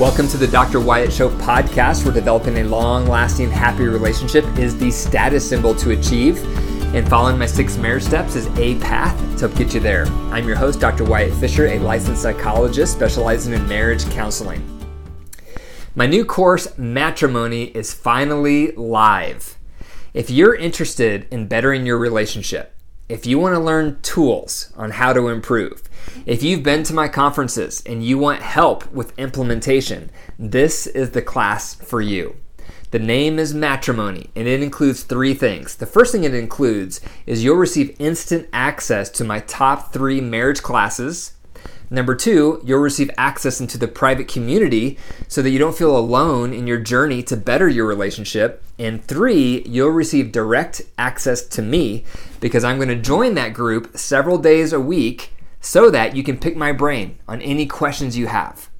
Welcome to the Dr. Wyatt Show podcast, where developing a long lasting, happy relationship is the status symbol to achieve. And following my six marriage steps is a path to help get you there. I'm your host, Dr. Wyatt Fisher, a licensed psychologist specializing in marriage counseling. My new course, Matrimony, is finally live. If you're interested in bettering your relationship, if you want to learn tools on how to improve, if you've been to my conferences and you want help with implementation, this is the class for you. The name is Matrimony, and it includes three things. The first thing it includes is you'll receive instant access to my top three marriage classes. Number two, you'll receive access into the private community so that you don't feel alone in your journey to better your relationship. And three, you'll receive direct access to me because I'm going to join that group several days a week so that you can pick my brain on any questions you have.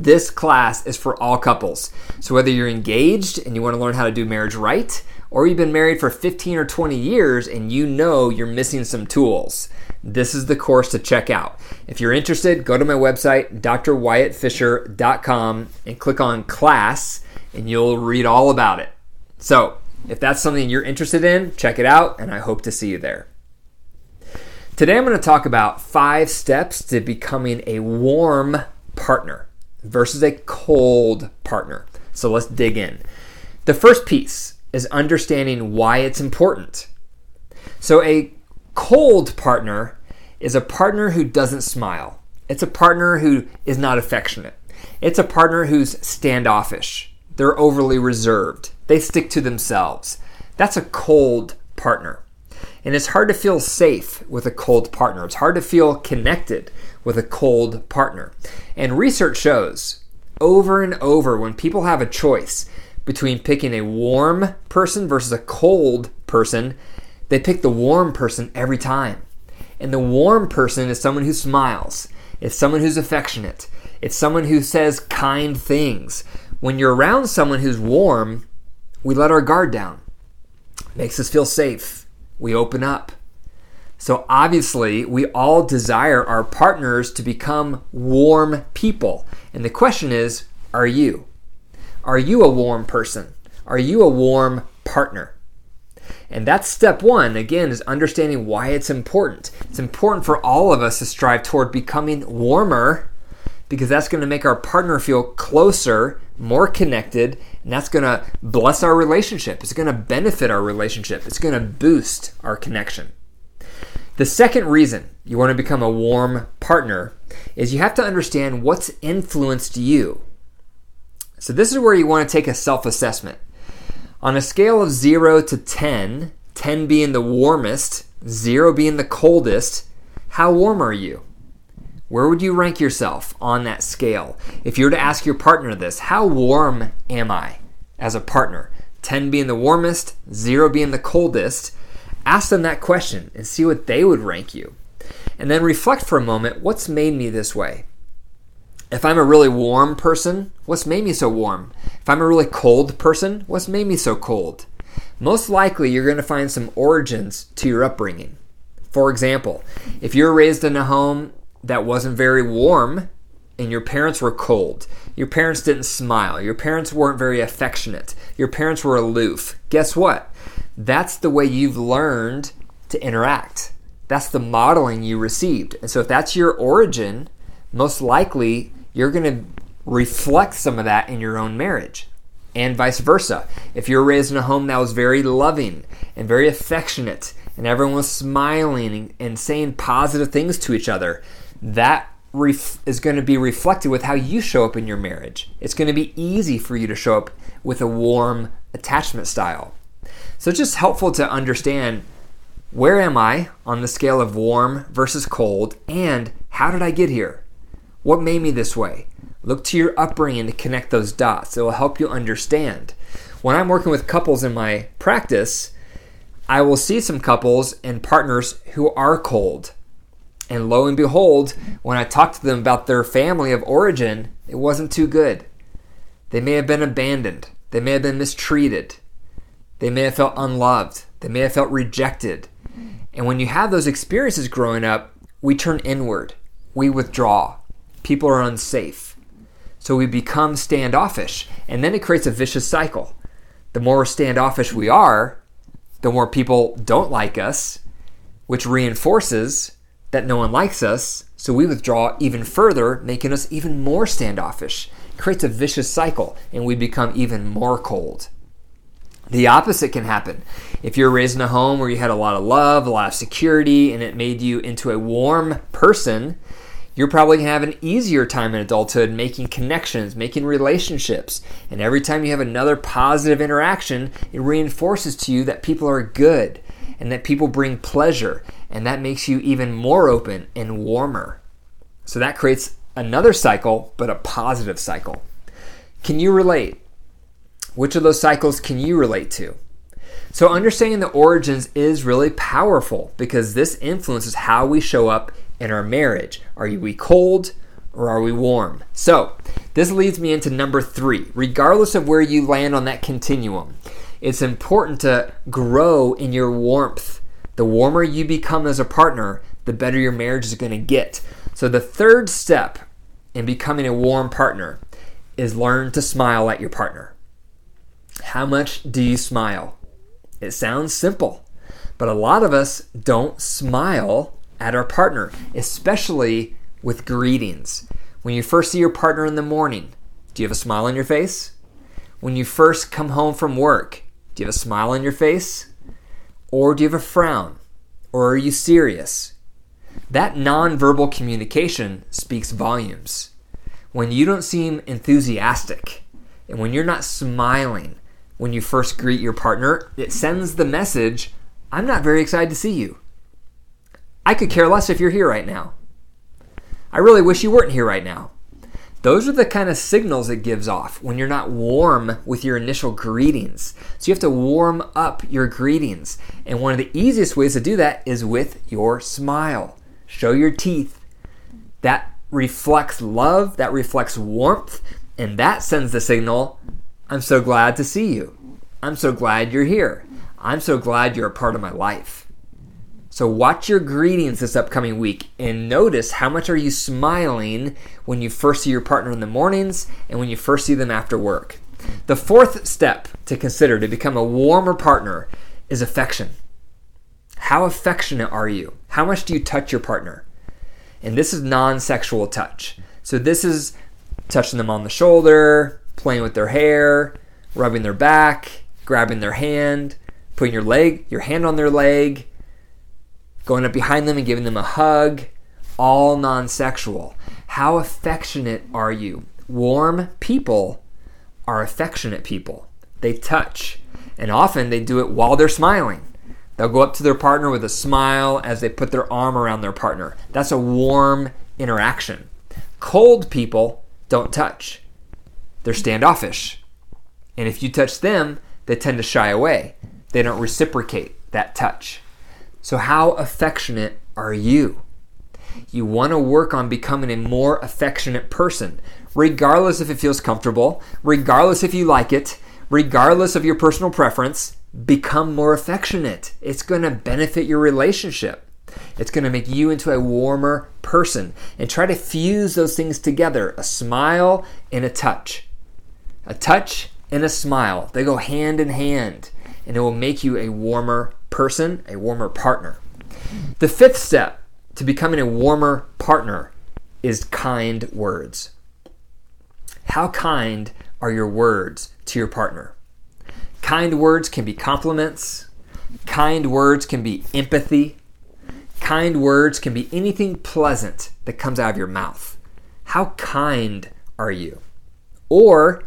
This class is for all couples. So, whether you're engaged and you want to learn how to do marriage right, or you've been married for 15 or 20 years and you know you're missing some tools, this is the course to check out. If you're interested, go to my website, drwyattfisher.com, and click on class, and you'll read all about it. So, if that's something you're interested in, check it out, and I hope to see you there. Today I'm going to talk about five steps to becoming a warm partner versus a cold partner. So let's dig in. The first piece is understanding why it's important. So, a cold partner is a partner who doesn't smile, it's a partner who is not affectionate, it's a partner who's standoffish, they're overly reserved, they stick to themselves. That's a cold partner. And it's hard to feel safe with a cold partner. It's hard to feel connected with a cold partner. And research shows over and over when people have a choice between picking a warm person versus a cold person, they pick the warm person every time. And the warm person is someone who smiles, it's someone who's affectionate, it's someone who says kind things. When you're around someone who's warm, we let our guard down. Makes us feel safe we open up. So obviously, we all desire our partners to become warm people. And the question is are you? Are you a warm person? Are you a warm partner? And that's step one, again, is understanding why it's important. It's important for all of us to strive toward becoming warmer because that's going to make our partner feel closer, more connected, and that's going to bless our relationship. It's going to benefit our relationship. It's going to boost our connection. The second reason you want to become a warm partner is you have to understand what's influenced you. So, this is where you want to take a self assessment. On a scale of 0 to 10, 10 being the warmest, 0 being the coldest, how warm are you? Where would you rank yourself on that scale? If you were to ask your partner this, how warm am I as a partner? 10 being the warmest, 0 being the coldest. Ask them that question and see what they would rank you. And then reflect for a moment what's made me this way? If I'm a really warm person, what's made me so warm? If I'm a really cold person, what's made me so cold? Most likely, you're going to find some origins to your upbringing. For example, if you're raised in a home that wasn't very warm and your parents were cold. Your parents didn't smile. Your parents weren't very affectionate. Your parents were aloof. Guess what? That's the way you've learned to interact. That's the modeling you received. And so if that's your origin, most likely you're going to reflect some of that in your own marriage. And vice versa. If you're raised in a home that was very loving and very affectionate and everyone was smiling and saying positive things to each other, that ref- is going to be reflected with how you show up in your marriage. It's going to be easy for you to show up with a warm attachment style. So it's just helpful to understand where am I on the scale of warm versus cold, and how did I get here? What made me this way? Look to your upbringing to connect those dots. It will help you understand. When I'm working with couples in my practice, I will see some couples and partners who are cold and lo and behold, when I talked to them about their family of origin, it wasn't too good. They may have been abandoned. They may have been mistreated. They may have felt unloved. They may have felt rejected. And when you have those experiences growing up, we turn inward. We withdraw. People are unsafe. So we become standoffish, and then it creates a vicious cycle. The more standoffish we are, the more people don't like us, which reinforces that no one likes us, so we withdraw even further, making us even more standoffish. It creates a vicious cycle, and we become even more cold. The opposite can happen. If you're raised in a home where you had a lot of love, a lot of security, and it made you into a warm person, you're probably going to have an easier time in adulthood making connections, making relationships. And every time you have another positive interaction, it reinforces to you that people are good and that people bring pleasure. And that makes you even more open and warmer. So that creates another cycle, but a positive cycle. Can you relate? Which of those cycles can you relate to? So, understanding the origins is really powerful because this influences how we show up in our marriage. Are we cold or are we warm? So, this leads me into number three. Regardless of where you land on that continuum, it's important to grow in your warmth. The warmer you become as a partner, the better your marriage is going to get. So, the third step in becoming a warm partner is learn to smile at your partner. How much do you smile? It sounds simple, but a lot of us don't smile at our partner, especially with greetings. When you first see your partner in the morning, do you have a smile on your face? When you first come home from work, do you have a smile on your face? Or do you have a frown? Or are you serious? That nonverbal communication speaks volumes. When you don't seem enthusiastic and when you're not smiling when you first greet your partner, it sends the message I'm not very excited to see you. I could care less if you're here right now. I really wish you weren't here right now. Those are the kind of signals it gives off when you're not warm with your initial greetings. So you have to warm up your greetings. And one of the easiest ways to do that is with your smile. Show your teeth. That reflects love, that reflects warmth, and that sends the signal I'm so glad to see you. I'm so glad you're here. I'm so glad you're a part of my life. So watch your greetings this upcoming week and notice how much are you smiling when you first see your partner in the mornings and when you first see them after work. The fourth step to consider to become a warmer partner is affection. How affectionate are you? How much do you touch your partner? And this is non sexual touch. So this is touching them on the shoulder, playing with their hair, rubbing their back, grabbing their hand, putting your leg, your hand on their leg, going up behind them and giving them a hug, all non sexual. How affectionate are you? Warm people are affectionate people. They touch, and often they do it while they're smiling. They'll go up to their partner with a smile as they put their arm around their partner. That's a warm interaction. Cold people don't touch, they're standoffish. And if you touch them, they tend to shy away. They don't reciprocate that touch. So, how affectionate are you? You want to work on becoming a more affectionate person, regardless if it feels comfortable, regardless if you like it, regardless of your personal preference. Become more affectionate. It's going to benefit your relationship. It's going to make you into a warmer person. And try to fuse those things together a smile and a touch. A touch and a smile. They go hand in hand, and it will make you a warmer person, a warmer partner. The fifth step to becoming a warmer partner is kind words. How kind are your words to your partner? Kind words can be compliments, kind words can be empathy, kind words can be anything pleasant that comes out of your mouth. How kind are you? Or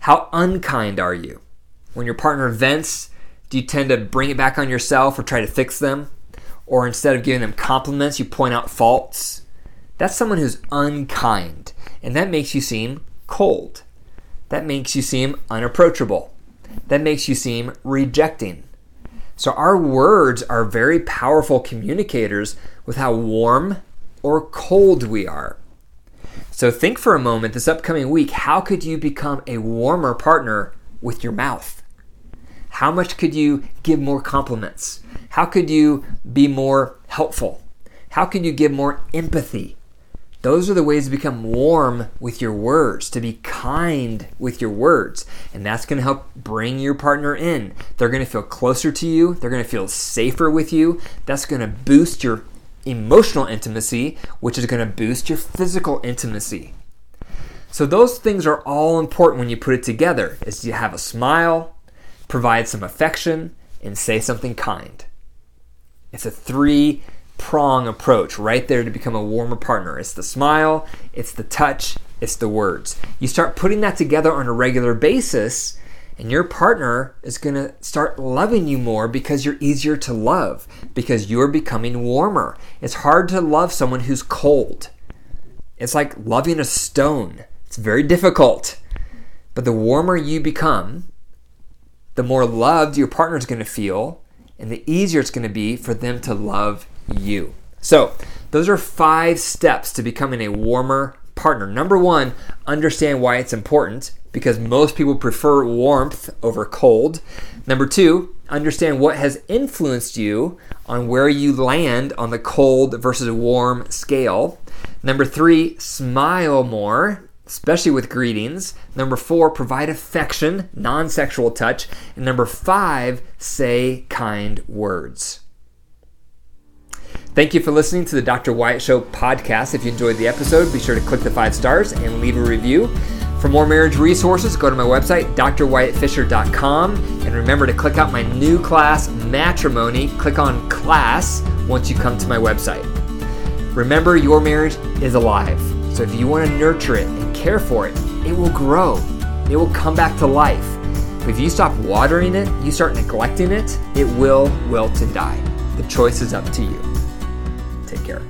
how unkind are you? When your partner vents do you tend to bring it back on yourself or try to fix them? Or instead of giving them compliments, you point out faults? That's someone who's unkind, and that makes you seem cold. That makes you seem unapproachable. That makes you seem rejecting. So, our words are very powerful communicators with how warm or cold we are. So, think for a moment this upcoming week how could you become a warmer partner with your mouth? How much could you give more compliments? How could you be more helpful? How could you give more empathy Those are the ways to become warm with your words, to be kind with your words. And that's going to help bring your partner in. They're going to feel closer to you, they're going to feel safer with you. That's going to boost your emotional intimacy, which is going to boost your physical intimacy. So those things are all important when you put it together. Is you have a smile, provide some affection, and say something kind. It's a three prong approach right there to become a warmer partner. It's the smile, it's the touch, it's the words. You start putting that together on a regular basis, and your partner is going to start loving you more because you're easier to love, because you're becoming warmer. It's hard to love someone who's cold. It's like loving a stone. It's very difficult. But the warmer you become, the more loved your partner is going to feel, and the easier it's going to be for them to love you. So, those are five steps to becoming a warmer partner. Number one, understand why it's important because most people prefer warmth over cold. Number two, understand what has influenced you on where you land on the cold versus warm scale. Number three, smile more, especially with greetings. Number four, provide affection, non sexual touch. And number five, say kind words. Thank you for listening to the Dr. Wyatt Show podcast. If you enjoyed the episode, be sure to click the five stars and leave a review. For more marriage resources, go to my website, drwyattfisher.com, and remember to click out my new class, Matrimony. Click on class once you come to my website. Remember, your marriage is alive. So if you want to nurture it care for it, it will grow. It will come back to life. But if you stop watering it, you start neglecting it, it will wilt and die. The choice is up to you. Take care.